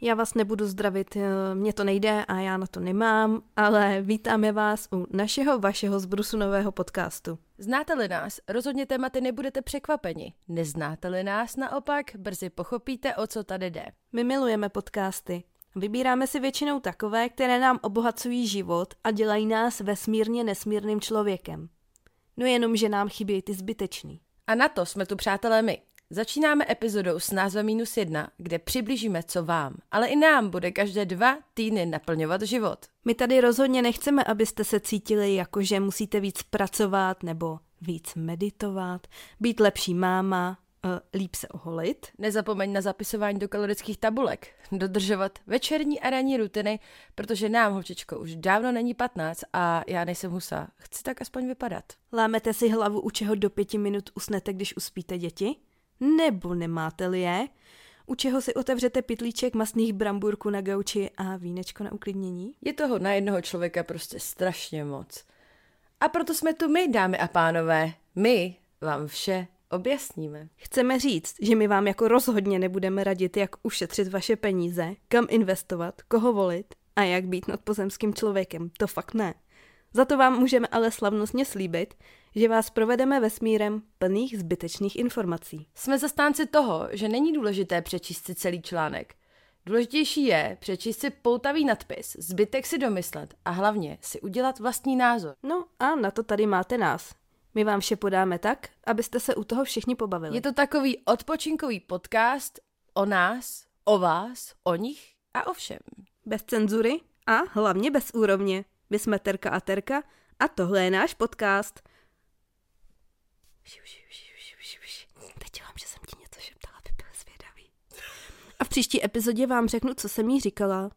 Já vás nebudu zdravit, eh, mně to nejde a já na to nemám, ale vítáme vás u našeho vašeho zbrusu nového podcastu. Znáte-li nás, rozhodně tématy nebudete překvapeni. Neznáte-li nás, naopak, brzy pochopíte, o co tady jde. My milujeme podcasty. Vybíráme si většinou takové, které nám obohacují život a dělají nás vesmírně nesmírným člověkem. No jenom, že nám chybí ty zbytečný. A na to jsme tu přátelé my. Začínáme epizodou s názvem Minus jedna, kde přiblížíme, co vám, ale i nám bude každé dva týdny naplňovat život. My tady rozhodně nechceme, abyste se cítili jako, že musíte víc pracovat nebo víc meditovat, být lepší máma, uh, líp se oholit. Nezapomeň na zapisování do kalorických tabulek, dodržovat večerní a ranní rutiny, protože nám, holčičko, už dávno není 15 a já nejsem husa. Chci tak aspoň vypadat. Lámete si hlavu, u čeho do pěti minut usnete, když uspíte děti? Nebo nemáte-li je? U čeho si otevřete pitlíček masných bramburků na gauči a vínečko na uklidnění? Je toho na jednoho člověka prostě strašně moc. A proto jsme tu my, dámy a pánové. My vám vše objasníme. Chceme říct, že my vám jako rozhodně nebudeme radit, jak ušetřit vaše peníze, kam investovat, koho volit a jak být nadpozemským člověkem. To fakt ne. Za to vám můžeme ale slavnostně slíbit, že vás provedeme vesmírem plných zbytečných informací. Jsme zastánci toho, že není důležité přečíst si celý článek. Důležitější je přečíst si poutavý nadpis, zbytek si domyslet a hlavně si udělat vlastní názor. No a na to tady máte nás. My vám vše podáme tak, abyste se u toho všichni pobavili. Je to takový odpočinkový podcast o nás, o vás, o nich a o všem. Bez cenzury a hlavně bez úrovně. My jsme Terka a Terka a tohle je náš podcast. Teď dělám, že jsem ti něco šeptala, aby byl zvědavý. A v příští epizodě vám řeknu, co jsem jí říkala.